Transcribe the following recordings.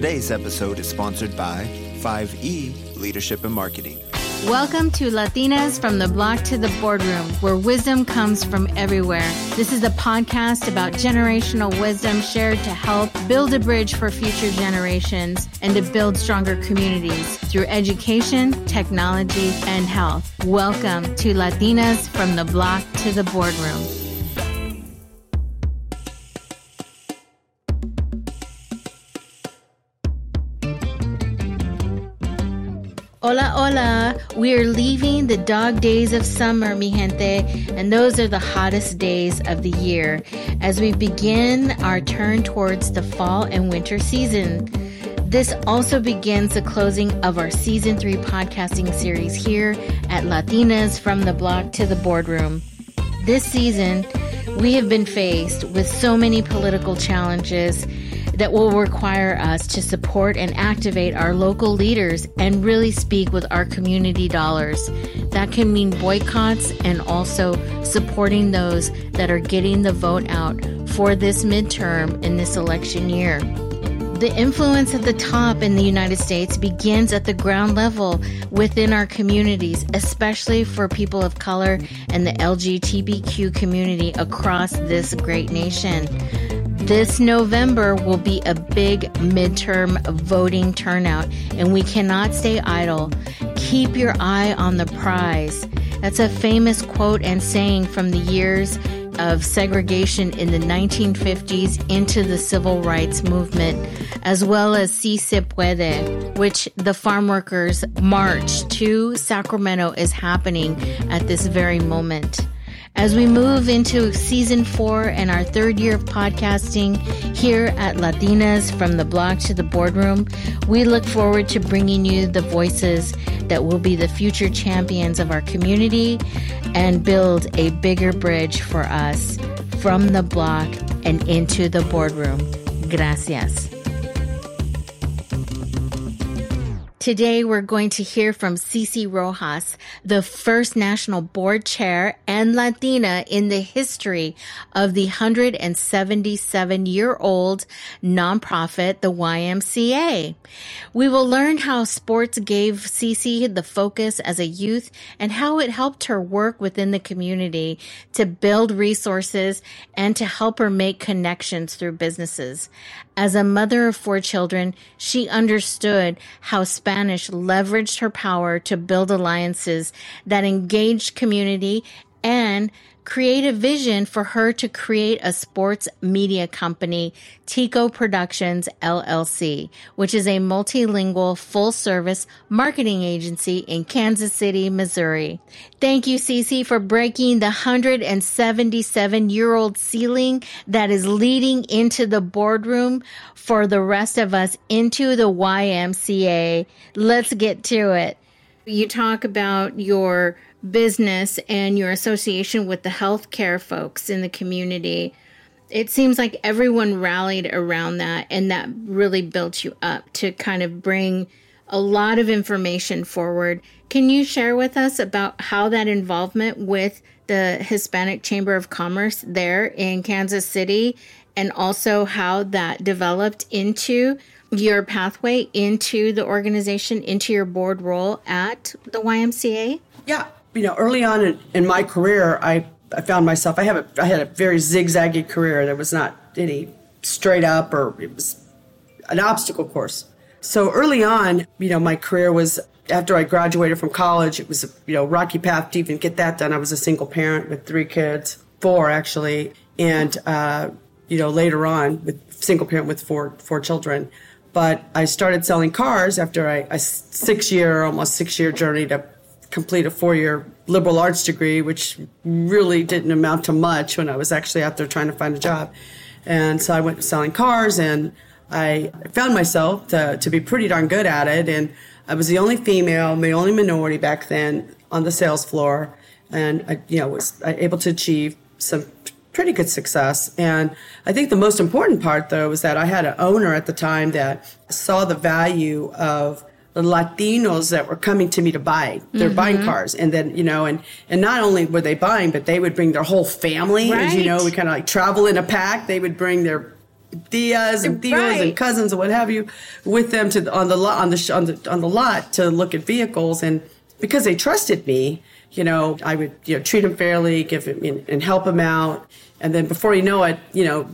Today's episode is sponsored by 5E Leadership and Marketing. Welcome to Latinas from the Block to the Boardroom, where wisdom comes from everywhere. This is a podcast about generational wisdom shared to help build a bridge for future generations and to build stronger communities through education, technology, and health. Welcome to Latinas from the Block to the Boardroom. Hola, hola. We are leaving the dog days of summer, mi gente, and those are the hottest days of the year as we begin our turn towards the fall and winter season. This also begins the closing of our season three podcasting series here at Latinas from the Block to the Boardroom. This season, we have been faced with so many political challenges that will require us to support and activate our local leaders and really speak with our community dollars. That can mean boycotts and also supporting those that are getting the vote out for this midterm in this election year. The influence at the top in the United States begins at the ground level within our communities, especially for people of color and the LGBTQ community across this great nation. This November will be a big midterm voting turnout, and we cannot stay idle. Keep your eye on the prize. That's a famous quote and saying from the years of segregation in the 1950s into the civil rights movement, as well as Si Se Puede, which the farm workers' march to Sacramento is happening at this very moment. As we move into season four and our third year of podcasting here at Latinas from the block to the boardroom, we look forward to bringing you the voices that will be the future champions of our community and build a bigger bridge for us from the block and into the boardroom. Gracias. Today, we're going to hear from Cici Rojas, the first national board chair and Latina in the history of the 177 year old nonprofit, the YMCA. We will learn how sports gave Cici the focus as a youth and how it helped her work within the community to build resources and to help her make connections through businesses. As a mother of four children, she understood how Spanish leveraged her power to build alliances that engaged community and create a vision for her to create a sports media company, Tico Productions LLC, which is a multilingual full service marketing agency in Kansas City, Missouri. Thank you, Cici, for breaking the 177 year old ceiling that is leading into the boardroom for the rest of us into the YMCA. Let's get to it. You talk about your business and your association with the healthcare folks in the community, it seems like everyone rallied around that and that really built you up to kind of bring a lot of information forward. Can you share with us about how that involvement with the Hispanic Chamber of Commerce there in Kansas City and also how that developed into your pathway into the organization, into your board role at the YMCA? Yeah, you know, early on in, in my career, I, I found myself, I have a, I had a very zigzaggy career. There was not any straight up or it was an obstacle course. So early on, you know, my career was after I graduated from college, it was a, you know, rocky path to even get that done. I was a single parent with three kids, four actually. And, uh, you know, later on with single parent with four, four children. But I started selling cars after I, a six year, almost six year journey to complete a four year liberal arts degree, which really didn't amount to much when I was actually out there trying to find a job. And so I went selling cars and I found myself to, to be pretty darn good at it. And I was the only female, the only minority back then on the sales floor. And I, you know, was able to achieve some pretty good success. And I think the most important part, though, was that I had an owner at the time that saw the value of the Latinos that were coming to me to buy. They're mm-hmm. buying cars. And then, you know, and, and not only were they buying, but they would bring their whole family. Right. As you know, we kind of like travel in a pack. They would bring their Diaz and Theos Right. and cousins and what have you with them to on the lot on the sh- on the on the lot to look at vehicles and because they trusted me, you know, I would you know treat them fairly, give him and, and help them out, and then before you know it, you know.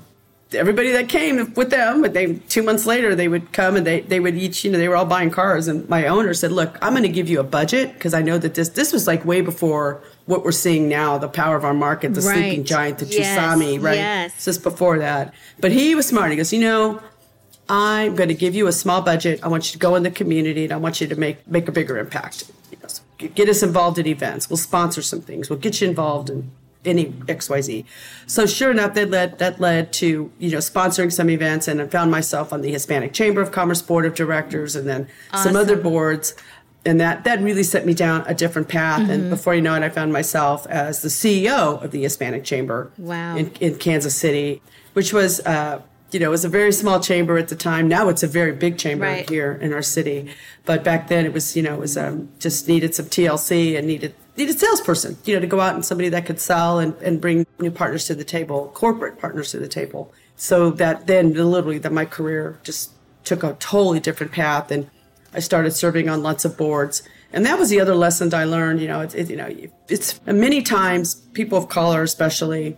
Everybody that came with them, but they two months later they would come and they, they would each you know they were all buying cars and my owner said look I'm going to give you a budget because I know that this this was like way before what we're seeing now the power of our market the sleeping Right. giant the Yes, Chisami right yes. Is before that. But he was smart. He goes, you know, I'm going to give you a small budget. I want you to go in the community and I want you to make make a bigger impact. Goes, get us involved in events. We'll sponsor some things. We'll get you involved in any XYZ. So sure enough, that led that led to, you know, sponsoring some events and I found myself on the Hispanic Chamber of Commerce Board of Directors and then some other boards. And that, that really set me down a different path. Mm-hmm. And before you know it, I found myself as the CEO of the Hispanic Chamber Wow. in, in Kansas City, which was, uh, you know, it was a very small chamber at the time. Now it's a very big chamber Right. here in our city. But back then it was, you know, it was um, just needed some TLC and needed needed salesperson, you know, to go out and somebody that could sell and, and bring new partners to the table, corporate partners to the table. So that then literally that my career just took a totally different path and I started serving on lots of boards. And that was the other lesson I learned, you know, it's, it, you know, it's many times people of color, especially,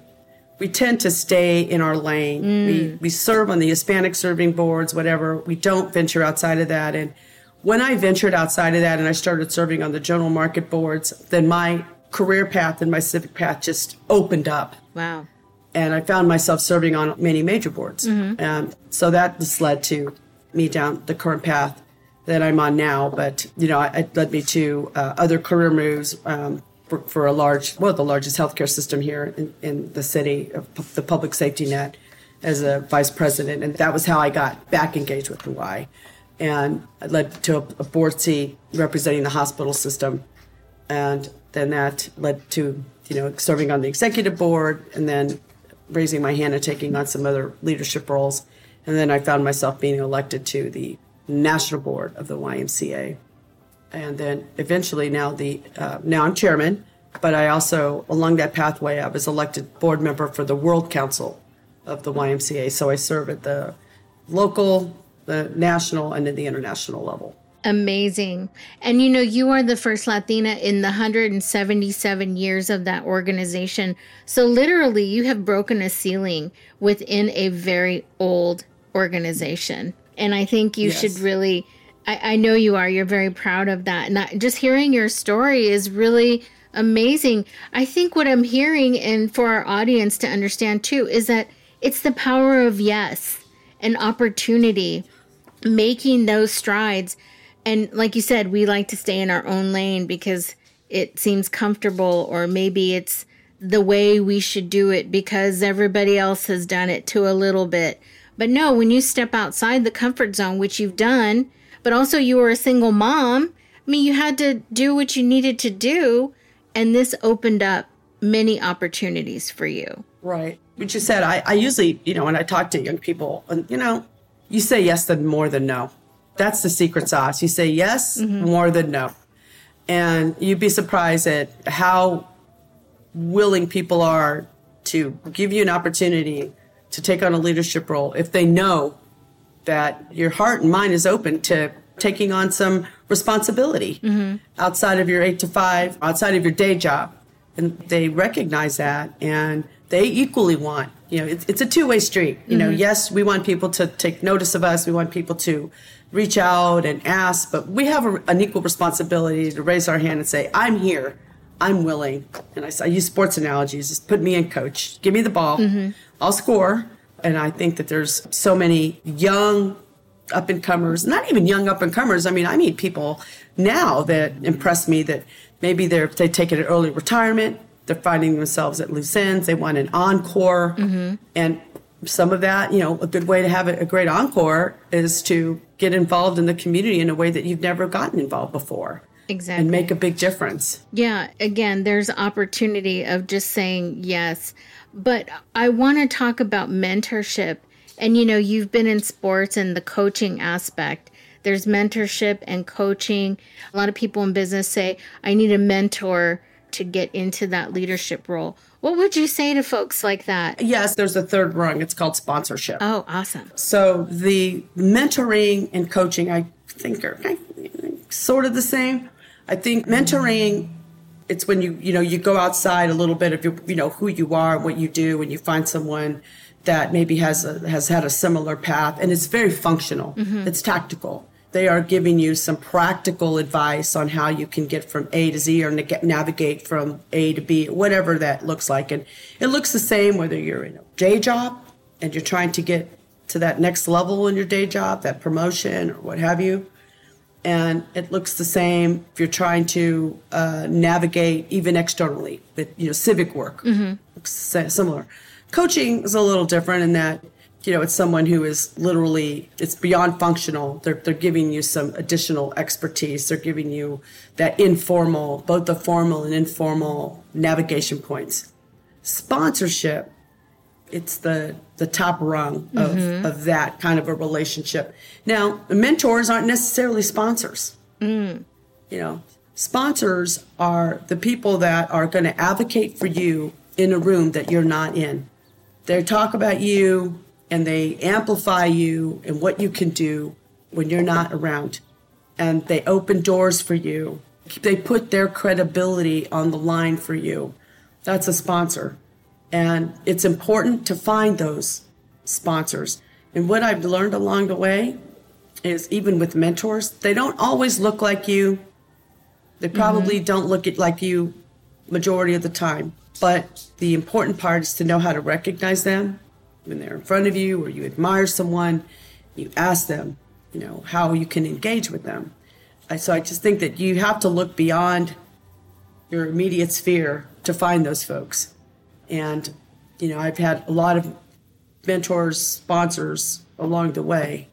we tend to stay in our lane. We, we serve on the Hispanic serving boards, whatever. We don't venture outside of that. And when I ventured outside of that and I started serving on the general market boards, then my career path and my civic path just opened up. Wow. And I found myself serving on many major boards. And so that just led to me down the current path that I'm on now. But, you know, it it led me to uh, other career moves um, for, for a large, well, the largest healthcare system here in, in the city, the public safety net, as a vice president. And that was how I got back engaged with the Y. And it led to a, a board seat representing the hospital system and then that led to you know serving on the executive board and then raising my hand and taking on some other leadership roles and then i found myself being elected to the national board of the ymca and then eventually now the uh, now i'm chairman but i also along that pathway i was elected board member for the world council of the ymca so i serve at the local the national and then the international level Amazing. And you know, you are the first Latina in the 177 years of that organization. So literally, you have broken a ceiling within a very old organization. And I think you Yes. should really, I, I know you are, you're very proud of that. And I, just hearing your story is really amazing. I think what I'm hearing, and for our audience to understand too, is that it's the power of yes and opportunity making those strides. And like you said, we like to stay in our own lane because it seems comfortable, or maybe it's the way we should do it because everybody else has done it to a little bit. But no, when you step outside the comfort zone, which you've done, but also you were a single mom, I mean, you had to do what you needed to do, and this opened up many opportunities for you. Right. Which you said, I, I usually, you know, when I talk to young people, and you know, you say yes than more than no. That's the secret sauce. You say yes mm-hmm. more than no. And you'd be surprised at how willing people are to give you an opportunity to take on a leadership role if they know that your heart and mind is open to taking on some responsibility outside of your eight to five, outside of your day job. And they recognize that and they equally want, you know, it's, it's a two way street. You know, mm-hmm. yes, we want people to take notice of us, we want people to reach out and ask, but we have a, an equal responsibility to raise our hand and say, I'm here. I'm willing. And I use sports analogies. Just put me in coach. Give me the ball. Mm-hmm. I'll score. And I think that there's so many young up and comers, not even young up and comers. I mean, I meet people now that impress me that maybe they're they've taken an early retirement, they're finding themselves at loose ends, they want an encore, mm-hmm. and some of that, you know, a good way to have a, a great encore is to get involved in the community in a way that you've never gotten involved before, Exactly. and make a big difference. Yeah, again, there's opportunity of just saying yes. But I want to talk about mentorship. And you know, you've been in sports and the coaching aspect. There's mentorship and coaching. A lot of people in business say, I need a mentor to get into that leadership role. What would you say to folks like that? Yes, there's a third rung. It's called sponsorship. Oh, awesome. So the mentoring and coaching, I think, are sort of the same. I think mentoring, it's when you you know you go outside a little bit of your, you know who you are, and what you do, and you find someone that maybe has a, has had a similar path, and it's very functional. Mm-hmm. It's tactical. They are giving you some practical advice on how you can get from A to Z or na- navigate from A to B, whatever that looks like. And it looks the same whether you're in a day job and you're trying to get to that next level in your day job, that promotion or what have you. And it looks the same if you're trying to uh, navigate even externally, with you know civic work. Looks si- similar. Coaching is a little different in that you know it's someone who is literally it's beyond functional. They're they're giving you some additional expertise. They're giving you that informal, both the formal and informal navigation points. Sponsorship it's the the top rung of, mm-hmm. of that kind of a relationship. Now, mentors aren't necessarily sponsors. Mm. You know, sponsors are the people that are going to advocate for you in a room that you're not in. They talk about you and they amplify you and what you can do when you're not around. And they open doors for you. They put their credibility on the line for you. That's a sponsor. And it's important to find those sponsors. And what I've learned along the way is even with mentors, they don't always look like you. They probably mm-hmm. don't look at like you majority of the time. But the important part is to know how to recognize them when they're in front of you or you admire someone. You ask them, you know, how you can engage with them. So I just think that you have to look beyond your immediate sphere to find those folks. And, you know, I've had a lot of mentors, sponsors along the way.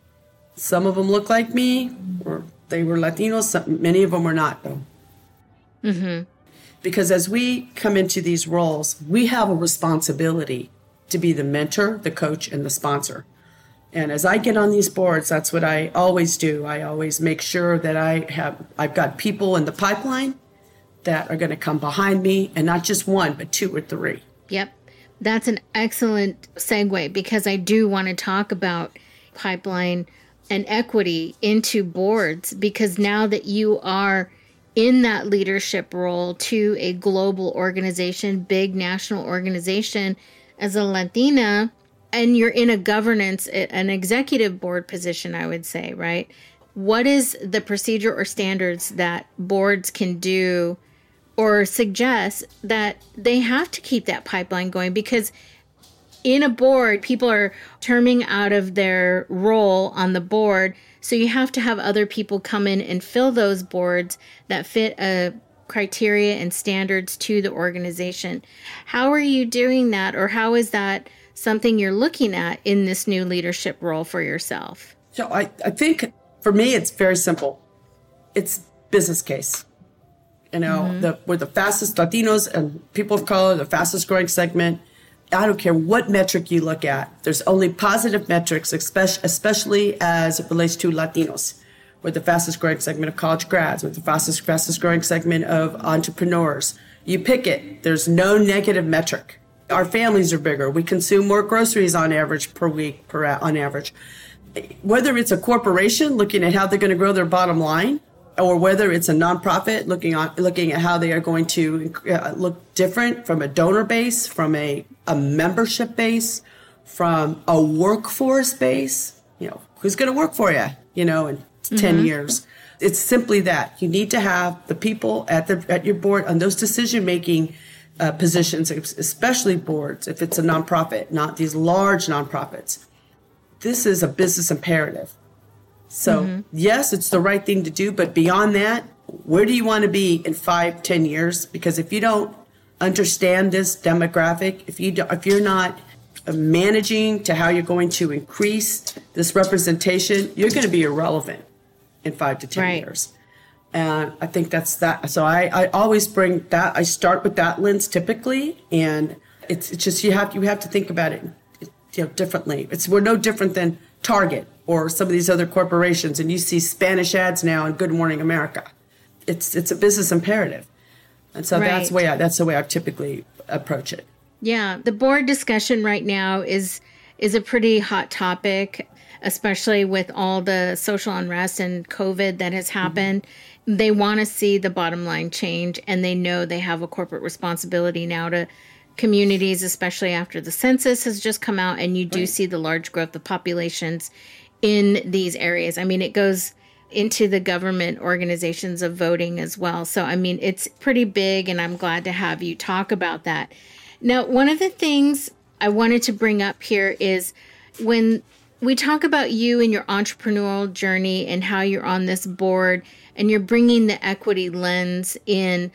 Some of them look like me, or they were Latinos. Some, many of them were not, though. Mm-hmm. Because as we come into these roles, we have a responsibility to be the mentor, the coach, and the sponsor. And as I get on these boards, that's what I always do. I always make sure that I have I've got people in the pipeline that are going to come behind me, and not just one, but two or three. Yep. That's an excellent segue because I do want to talk about pipeline and equity into boards because now that you are in that leadership role to a global organization, big national organization, as a Latina, and you're in a governance, an executive board position, I would say, right? What is the procedure or standards that boards can do or suggest that they have to keep that pipeline going because in a board, people are terming out of their role on the board. So you have to have other people come in and fill those boards that fit a criteria and standards to the organization. How are you doing that, or how is that something you're looking at in this new leadership role for yourself? So I, I think for me, it's very simple. It's business case. You know, mm-hmm. the, we're the fastest Latinos and people of color, the fastest growing segment. I don't care what metric you look at. There's only positive metrics, especially, especially as it relates to Latinos. We're the fastest growing segment of college grads. We're the fastest fastest growing segment of entrepreneurs. You pick it. There's no negative metric. Our families are bigger. We consume more groceries on average per week, per on average. Whether it's a corporation looking at how they're going to grow their bottom line, or whether it's a nonprofit looking on looking at how they are going to uh, look different from a donor base, from a, a membership base, from a workforce base. You know, who's going to work for you? You know, in 10 years. It's simply that you need to have the people at the at your board on those decision making uh, positions, especially boards. If it's a nonprofit, not these large nonprofits, this is a business imperative. So mm-hmm. yes, it's the right thing to do, but beyond that, where do you want to be in five, ten years? Because if you don't understand this demographic, if you do, if you're not managing to how you're going to increase this representation, you're going to be irrelevant in five to ten Right. years. And I think that's that. So I, I always bring that. I start with that lens typically, and it's, it's just you have you have to think about it, you know, differently. It's we're no different than Target or some of these other corporations, and you see Spanish ads now in Good Morning America. It's it's a business imperative. And so that's Right. the way I, that's the way I typically approach it. Yeah, the board discussion right now is is a pretty hot topic, especially with all the social unrest and COVID that has mm-hmm. happened. They want to see the bottom line change and they know they have a corporate responsibility now to communities, especially after the census has just come out and you do see the large growth of populations in these areas. I mean, it goes into the government organizations of voting as well. So, I mean, it's pretty big, and I'm glad to have you talk about that. Now, one of the things I wanted to bring up here is when we talk about you and your entrepreneurial journey and how you're on this board and you're bringing the equity lens in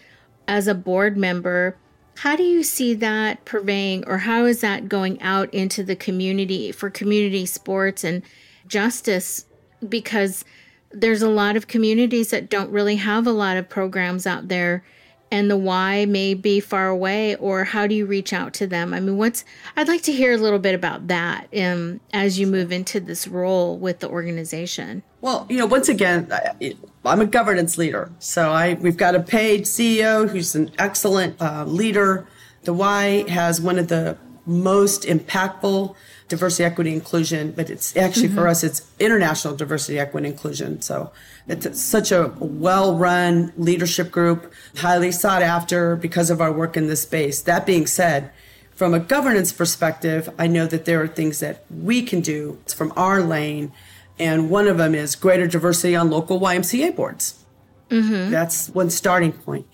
as a board member. How do you see that purveying, or how is that going out into the community for community sports and justice? Because there's a lot of communities that don't really have a lot of programs out there and the why may be far away or how do you reach out to them i mean what's i'd like to hear a little bit about that um, as you move into this role with the organization Well, you know, once again, I, I'm a governance leader, so I we've got a paid CEO who's an excellent uh, leader. The Y has one of the most impactful diversity, equity, inclusion, but it's actually for us, it's international diversity, equity, inclusion. So it's such a well-run leadership group, highly sought after because of our work in this space. That being said, from a governance perspective, I know that there are things that we can do from our lane and one of them is greater diversity on local YMCA boards. That's one starting point.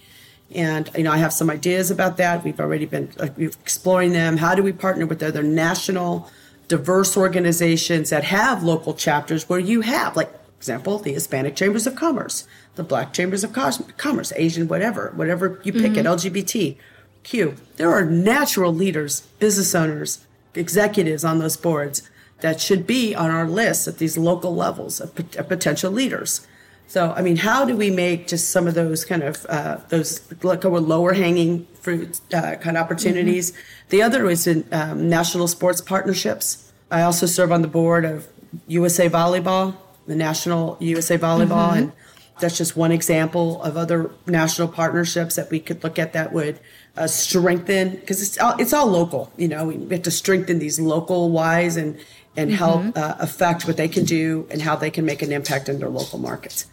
And you know, I have some ideas about that. We've already been uh, we're exploring them. How do we partner with other national diverse organizations that have local chapters where you have, like, for example, the Hispanic Chambers of Commerce, the Black Chambers of Commerce, Asian, whatever, whatever you pick it, mm-hmm. LGBT, Q. There are natural leaders, business owners, executives on those boards that should be on our list at these local levels of, pot- of potential leaders. So, I mean, how do we make just some of those kind of uh, those like lower hanging fruit uh, kind of opportunities? The other is in um, national sports partnerships. I also serve on the board of USA Volleyball, the National USA Volleyball, and that's just one example of other national partnerships that we could look at that would uh, strengthen because it's all, it's all local. You know, we have to strengthen these local wise and and help uh, affect what they can do and how they can make an impact in their local markets.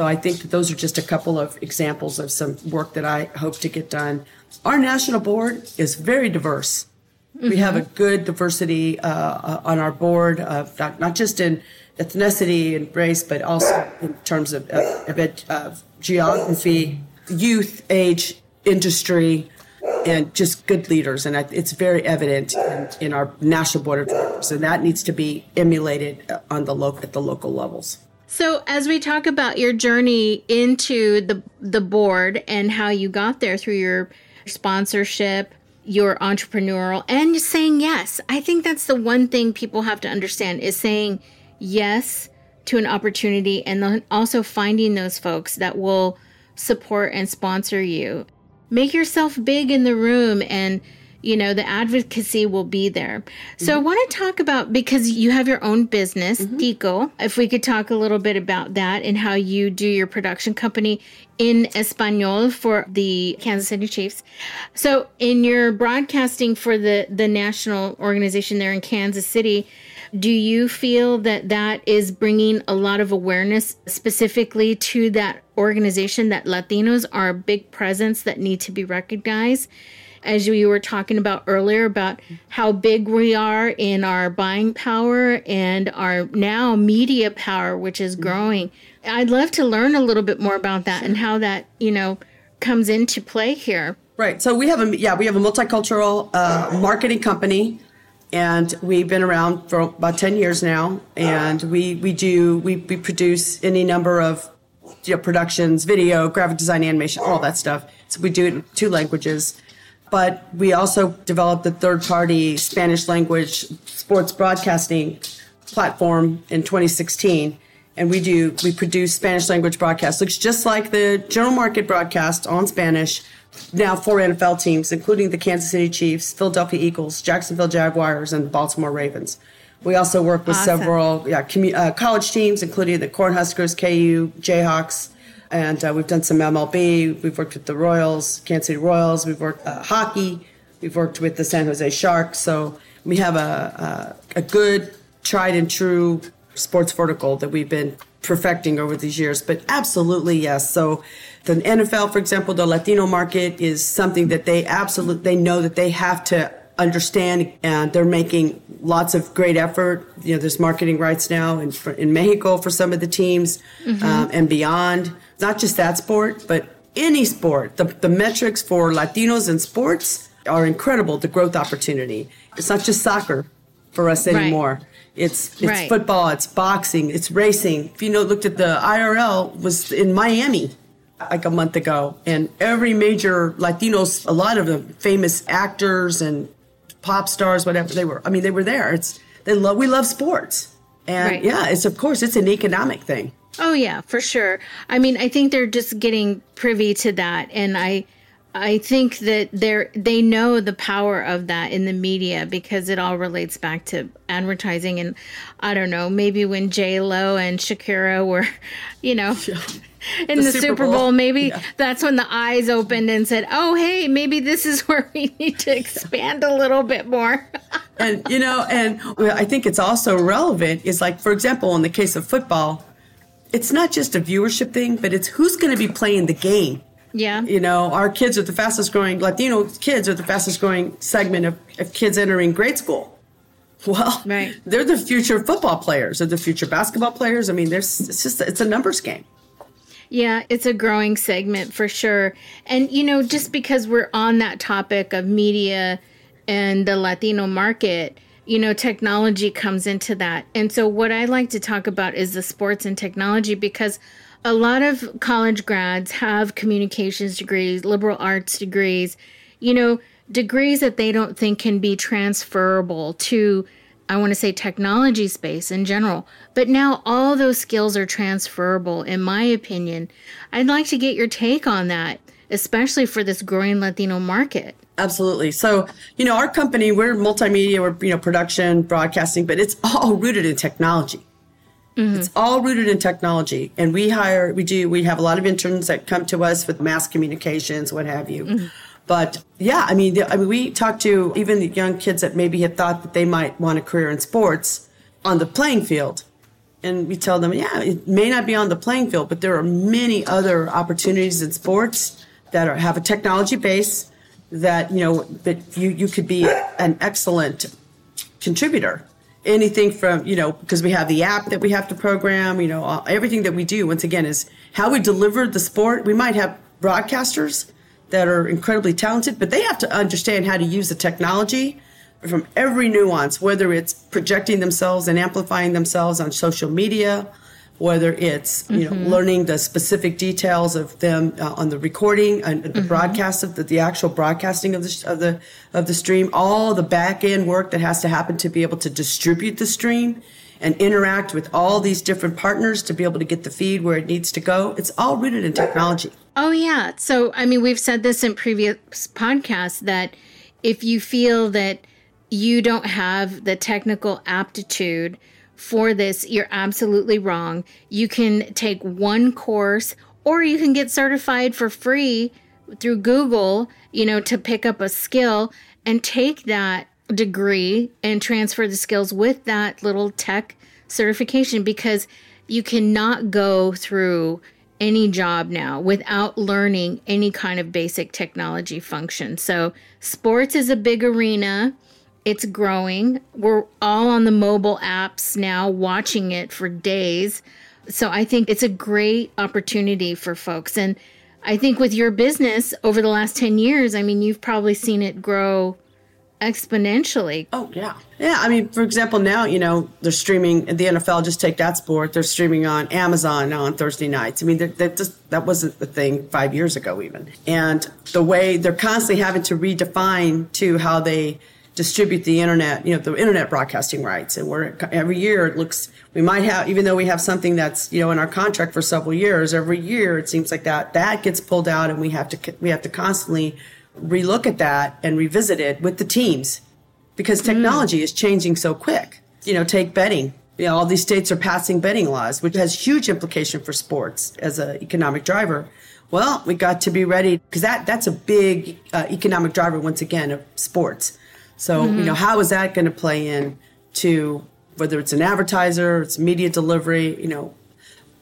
So I think that those are just a couple of examples of some work that I hope to get done. Our national board is very diverse. We have a good diversity uh, uh, on our board, uh, not, not just in ethnicity and race, but also in terms of, of, of, of geography, youth, age, industry, and just good leaders. And it's very evident in, in our national board of directors, and that needs to be emulated uh, on the local at the local levels. So, as we talk about your journey into the the board and how you got there through your sponsorship, your entrepreneurial, and saying yes, I think that's the one thing people have to understand is saying yes to an opportunity, and then also finding those folks that will support and sponsor you. Make yourself big in the room and you know the advocacy will be there. So i want to talk about because you have your own business mm-hmm. tico if we could talk a little bit about that and how you do your production company in espanol for the kansas city chiefs. So in your broadcasting for the the national organization there in kansas city do you feel that that is bringing a lot of awareness specifically to that organization that latinos are a big presence that need to be recognized as you were talking about earlier about how big we are in our buying power and our now media power which is growing i'd love to learn a little bit more about that and how that you know comes into play here Right. So we have a yeah we have a multicultural uh, marketing company, and we've been around for about ten years now. And we we do we we produce any number of you know, productions, video, graphic design, animation, all that stuff. So we do it in two languages. But we also developed a third party Spanish language sports broadcasting platform in 2016 and we do we produce spanish language broadcasts. Looks just like the general market broadcast on spanish. Now four nfl teams including the kansas city chiefs philadelphia eagles jacksonville jaguars and the baltimore ravens. We also work with Awesome. several yeah, commu- uh, college teams including the cornhuskers ku jayhawks And uh, we've done some MLB. We've worked with the Royals, Kansas City Royals. We've worked uh, hockey. We've worked with the San Jose Sharks. So we have a, a, a good, tried and true sports vertical that we've been perfecting over these years. But absolutely, yes. So the NFL, for example, the Latino market is something that they absolutely they know that they have to understand, and they're making lots of great effort. You know, there's marketing rights now in in Mexico for some of the teams mm-hmm. um, and beyond. Not just that sport, but any sport. The the metrics for Latinos in sports are incredible. The growth opportunity. It's not just soccer for us anymore. Right. It's it's right. football, it's boxing, it's racing. If you know, looked at the IRL was in Miami like a month ago, and every major Latinos, a lot of the famous actors and pop stars, whatever they were. I mean, they were there. It's they love we love sports, and right. yeah, it's of course it's an economic thing. Oh yeah, for sure. I mean, I think they're just getting privy to that, and I I think that they're they know the power of that in the media because it all relates back to advertising. And I don't know maybe when J Lo and Shakira were, you know, in the, the Super, Super Bowl, Bowl maybe yeah. that's when the eyes opened and said, "Oh hey, maybe this is where we need to expand a little bit more." and you know, and I think it's also relevant is like for example in the case of football, it's not just a viewership thing, but it's who's going to be playing the game yeah. You know, our kids are the fastest growing, Latino kids are the fastest growing segment of, of kids entering grade school. Well, right. they're the future football players, they're the future basketball players. I mean, there's it's just it's a numbers game. Yeah, it's a growing segment for sure. And you know, just because we're on that topic of media and the Latino market, you know, technology comes into that. And so what I like to talk about is the sports and technology because a lot of college grads have communications degrees, liberal arts degrees, you know, degrees that they don't think can be transferable to, I want to say, technology space in general. But now all those skills are transferable, in my opinion. I'd like to get your take on that, especially for this growing Latino market. Absolutely. So, you know, our company, we're multimedia, we're, you know, production, broadcasting, but it's all rooted in technology. Mm-hmm. It's all rooted in technology. And we hire, we do, we have a lot of interns that come to us with mass communications, what have you. Mm-hmm. But yeah, I mean, the, I mean, we talk to even the young kids that maybe had thought that they might want a career in sports on the playing field. And we tell them, yeah, it may not be on the playing field, but there are many other opportunities in sports that are, have a technology base that, you know, that you, you could be an excellent contributor anything from you know because we have the app that we have to program you know everything that we do once again is how we deliver the sport. We might have broadcasters that are incredibly talented but they have to understand how to use the technology from every nuance whether it's projecting themselves and amplifying themselves on social media whether it's you mm-hmm. know learning the specific details of them uh, on the recording and the mm-hmm. broadcast of the, the actual broadcasting of the of the of the stream, all the back end work that has to happen to be able to distribute the stream and interact with all these different partners to be able to get the feed where it needs to go. It's all rooted in technology. Oh yeah. So I mean, we've said this in previous podcasts that if you feel that you don't have the technical aptitude for this, you're absolutely wrong. You can take one course or you can get certified for free through Google, you know, to pick up a skill and take that degree and transfer the skills with that little tech certification because you cannot go through any job now without learning any kind of basic technology function. So, sports is a big arena. It's growing. We're all on the mobile apps now, watching it for days. So I think it's a great opportunity for folks. And I think with your business over the last 10 years, I mean, you've probably seen it grow exponentially. Oh, yeah. Yeah. I mean, for example, now, you know, they're streaming the NFL, just take that sport. They're streaming on Amazon on Thursday nights. I mean, that just, that wasn't the thing five years ago, even. And the way they're constantly having to redefine to how they, distribute the internet, you know, the internet broadcasting rights. And we're every year it looks we might have even though we have something that's you know in our contract for several years, every year it seems like that that gets pulled out, and we have to we have to constantly relook at that and revisit it with the teams because technology mm. is changing so quick. You know, take betting. you know, all these states are passing betting laws, which has huge implication for sports as an economic driver. Well, we got to be ready because that that's a big uh, economic driver once again of sports. So mm-hmm. you know, how is that going to play in to whether it's an advertiser, it's media delivery, you know,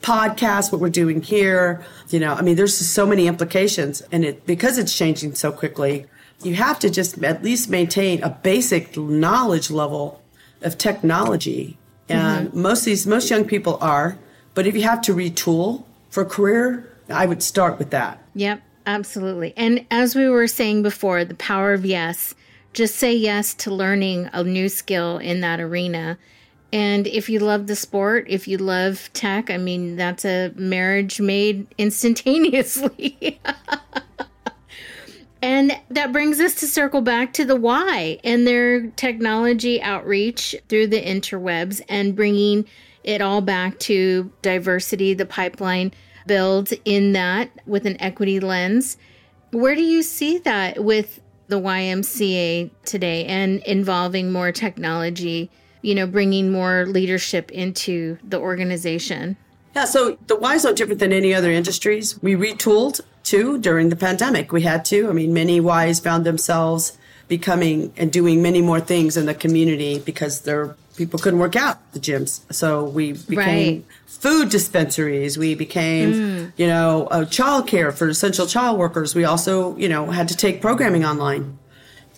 podcast, what we're doing here. You know, I mean, there's so many implications, and it because it's changing so quickly. You have to just at least maintain a basic knowledge level of technology, and mm-hmm. most these most young people are. But if you have to retool for career, I would start with that. Yep, absolutely. And as we were saying before, the power of yes. Just say yes to learning a new skill in that arena. And if you love the sport, if you love tech, I mean, that's a marriage made instantaneously. and that brings us to circle back to the why and their technology outreach through the interwebs and bringing it all back to diversity, the pipeline build in that with an equity lens. Where do you see that with the YMCA today and involving more technology, you know, bringing more leadership into the organization? Yeah, so the Y is no different than any other industries. We retooled too during the pandemic. We had to. I mean, many Ys found themselves becoming and doing many more things in the community because their people couldn't work out the gyms. So we became right. food dispensaries. We became, mm. you know, uh, childcare for essential child workers. We also, you know, had to take programming online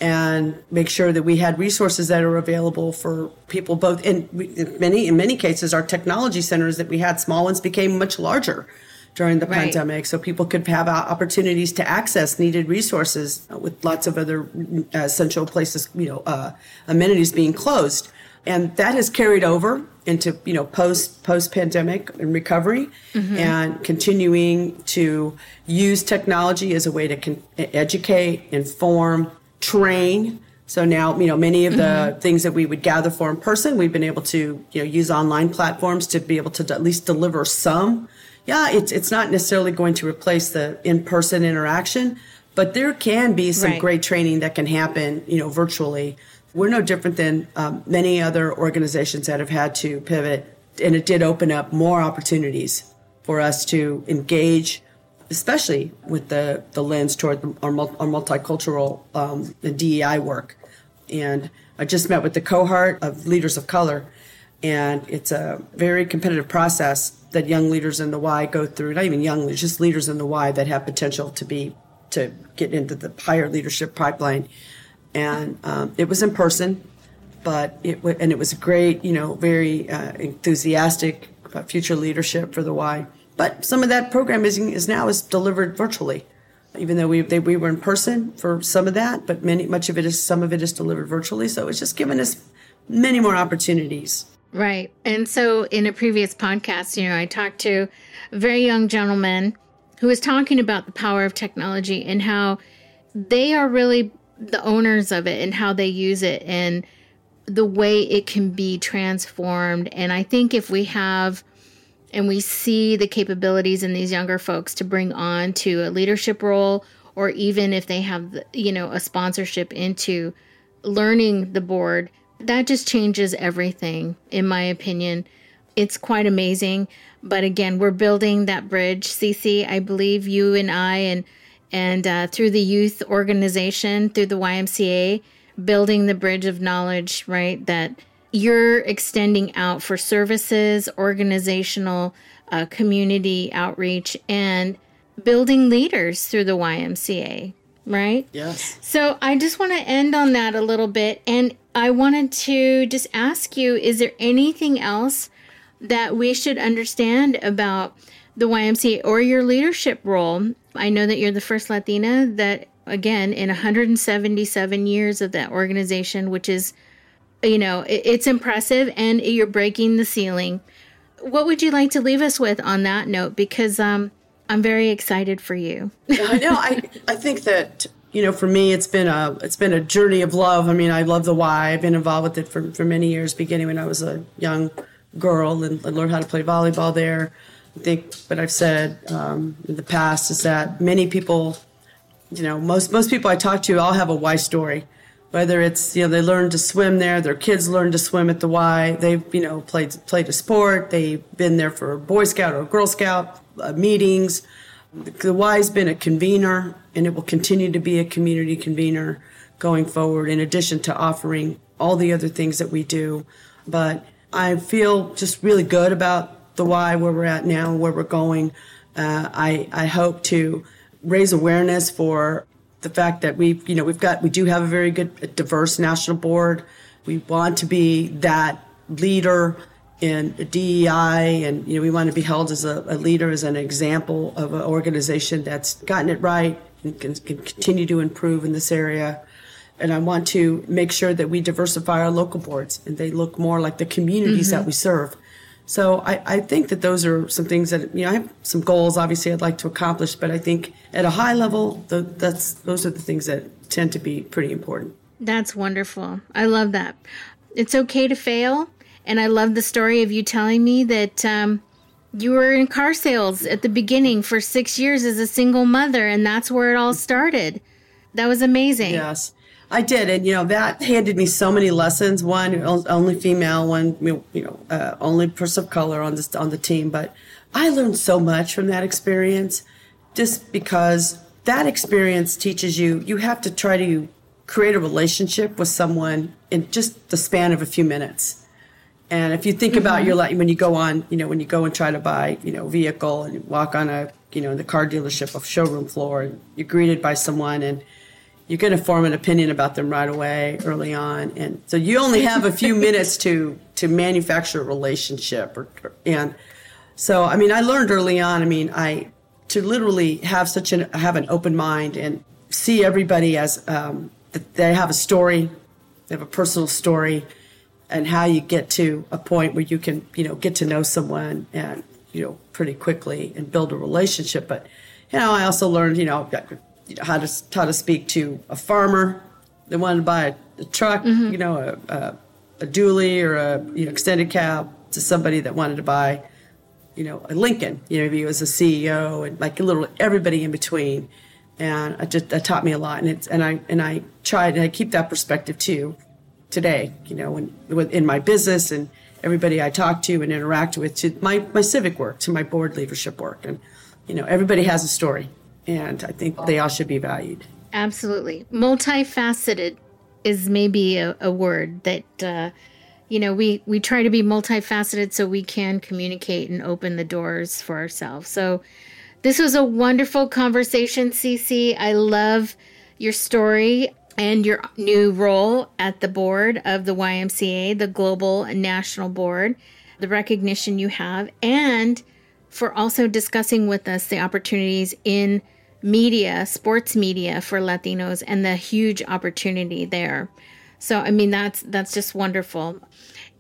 and make sure that we had resources that are available for people both in, in many in many cases our technology centers that we had small ones became much larger during the right. pandemic so people could have opportunities to access needed resources with lots of other uh, essential places you know uh, amenities being closed and that has carried over into you know post post pandemic and recovery mm-hmm. and continuing to use technology as a way to con- educate inform train so now you know many of the mm-hmm. things that we would gather for in person we've been able to you know use online platforms to be able to at least deliver some yeah it's it's not necessarily going to replace the in-person interaction but there can be some right. great training that can happen you know virtually we're no different than um, many other organizations that have had to pivot, and it did open up more opportunities for us to engage, especially with the, the lens toward our, our multicultural um, the DEI work. And I just met with the cohort of leaders of color, and it's a very competitive process that young leaders in the Y go through. Not even young leaders, just leaders in the Y that have potential to be to get into the higher leadership pipeline and um, it was in person, but it w- and it was a great, you know, very uh, enthusiastic future leadership for the Y. But some of that programming is now is delivered virtually, even though we they, we were in person for some of that, but many much of it is some of it is delivered virtually. So it's just given us many more opportunities. Right, and so in a previous podcast, you know, I talked to a very young gentleman who was talking about the power of technology and how they are really the owners of it and how they use it and the way it can be transformed. And I think if we have and we see the capabilities in these younger folks to bring on to a leadership role or even if they have you know a sponsorship into learning the board that just changes everything in my opinion it's quite amazing but again we're building that bridge Cici i believe you and i and and uh, through the youth organization, through the YMCA, building the bridge of knowledge, right? That you're extending out for services, organizational, uh, community outreach, and building leaders through the YMCA, right? Yes. So I just want to end on that a little bit. And I wanted to just ask you is there anything else that we should understand about the YMCA or your leadership role I know that you're the first Latina that, again, in 177 years of that organization, which is, you know, it's impressive and you're breaking the ceiling. What would you like to leave us with on that note? Because um, I'm very excited for you. I know. I, I think that you know, for me, it's been a it's been a journey of love. I mean, I love the Y. I've been involved with it for for many years, beginning when I was a young girl and, and learned how to play volleyball there. I think what I've said um, in the past is that many people, you know, most most people I talk to all have a Y story. whether it's you know they learned to swim there their kids learned to swim at the y they've you know played played a sport they've been there for boy scout or girl scout uh, meetings the y's been a convener and it will continue to be a community convener going forward in addition to offering all the other things that we do but i feel just really good about the y where we're at now where we're going uh, I, I hope to raise awareness for the fact that we, you know, we've got, we do have a very good, diverse national board. We want to be that leader in DEI, and you know, we want to be held as a, a leader, as an example of an organization that's gotten it right and can, can continue to improve in this area. And I want to make sure that we diversify our local boards and they look more like the communities mm-hmm. that we serve. So I, I think that those are some things that you know I have some goals obviously I'd like to accomplish, but I think at a high level the, that's those are the things that tend to be pretty important. That's wonderful. I love that. It's okay to fail, and I love the story of you telling me that um, you were in car sales at the beginning for six years as a single mother, and that's where it all started. That was amazing. Yes. I did, and you know that handed me so many lessons. One, only female. One, you know, uh, only person of color on this on the team. But I learned so much from that experience, just because that experience teaches you. You have to try to create a relationship with someone in just the span of a few minutes. And if you think mm-hmm. about your life when you go on, you know, when you go and try to buy, you know, vehicle and you walk on a, you know, the car dealership of showroom floor, and you're greeted by someone and you're going to form an opinion about them right away early on and so you only have a few minutes to to manufacture a relationship or, and so i mean i learned early on i mean i to literally have such an have an open mind and see everybody as um, that they have a story they have a personal story and how you get to a point where you can you know get to know someone and you know pretty quickly and build a relationship but you know i also learned you know how to how to speak to a farmer that wanted to buy a, truck, mm-hmm. you know, a, a, a dually or a you know, extended cab to somebody that wanted to buy, you know, a Lincoln. You know, maybe he was a CEO and like a little everybody in between. And it just that taught me a lot, and it's and I and I tried and I keep that perspective too today. You know, when in my business and everybody I talk to and interact with, to my my civic work, to my board leadership work, and you know, everybody has a story and I think they all should be valued. Absolutely. Multifaceted is maybe a, a word that, uh, you know, we, we try to be multifaceted so we can communicate and open the doors for ourselves. So this was a wonderful conversation, Cici. I love your story and your new role at the board of the YMCA, the Global National Board, the recognition you have, and for also discussing with us the opportunities in media, sports media for Latinos and the huge opportunity there. So I mean that's that's just wonderful.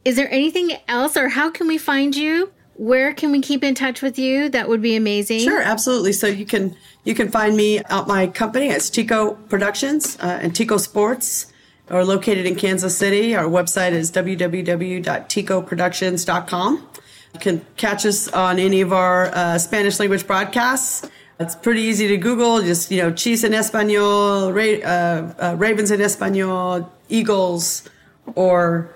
Is there anything else or how can we find you? Where can we keep in touch with you? That would be amazing. Sure, absolutely. So you can you can find me at my company. It's Tico Productions uh, and Tico Sports. We're located in Kansas City. Our website is www.ticoproductions.com. You can catch us on any of our uh, Spanish language broadcasts. It's pretty easy to Google. Just you know, Chiefs in Espanol, Ra- uh, uh, Ravens in Espanol, Eagles, or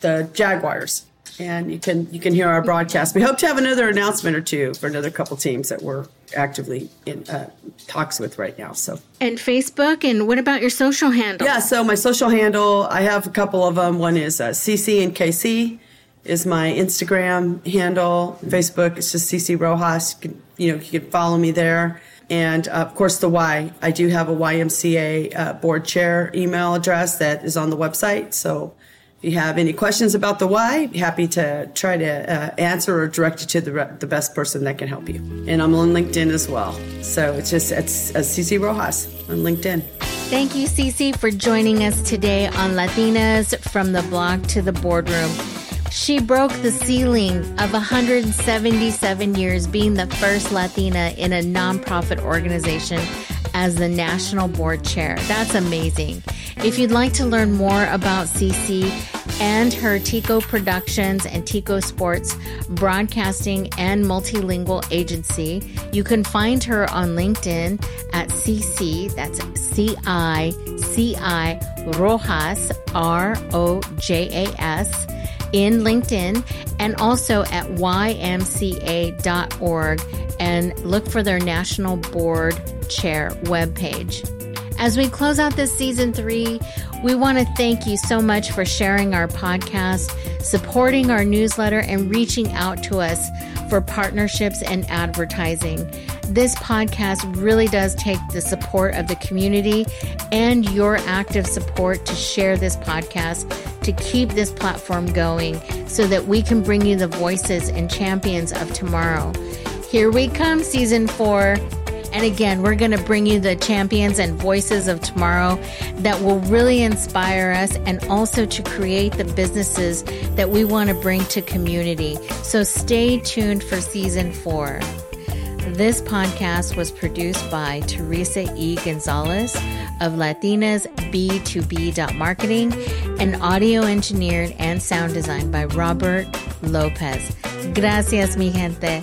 the Jaguars, and you can you can hear our broadcast. We hope to have another announcement or two for another couple teams that we're actively in uh, talks with right now. So and Facebook, and what about your social handle? Yeah, so my social handle, I have a couple of them. One is uh, CC and KC is my Instagram handle. Facebook, it's just Cici Rojas. You, can, you know, you can follow me there. And uh, of course, the Y. I do have a YMCA uh, board chair email address that is on the website. So you have any questions about the Y, happy to try to uh, answer or direct you to the, re- the best person that can help you. And I'm on LinkedIn as well. So it's just it's, Cici Rojas on LinkedIn. Thank you, Cici, for joining us today on Latinas from the Block to the Boardroom. She broke the ceiling of 177 years being the first Latina in a nonprofit organization as the national board chair. That's amazing. If you'd like to learn more about Cici and her Tico Productions and Tico Sports broadcasting and multilingual agency. You can find her on LinkedIn at Cici, that's C I C I Rojas, R O J A S, in LinkedIn and also at ymca.org and look for their National Board Chair webpage. As we close out this season three, we want to thank you so much for sharing our podcast, supporting our newsletter, and reaching out to us for partnerships and advertising. This podcast really does take the support of the community and your active support to share this podcast to keep this platform going so that we can bring you the voices and champions of tomorrow. Here we come, season four. And again, we're going to bring you the champions and voices of tomorrow that will really inspire us and also to create the businesses that we want to bring to community. So stay tuned for season four. This podcast was produced by Teresa E. Gonzalez of Latinas B2B Marketing and audio engineered and sound designed by Robert Lopez. Gracias, mi gente.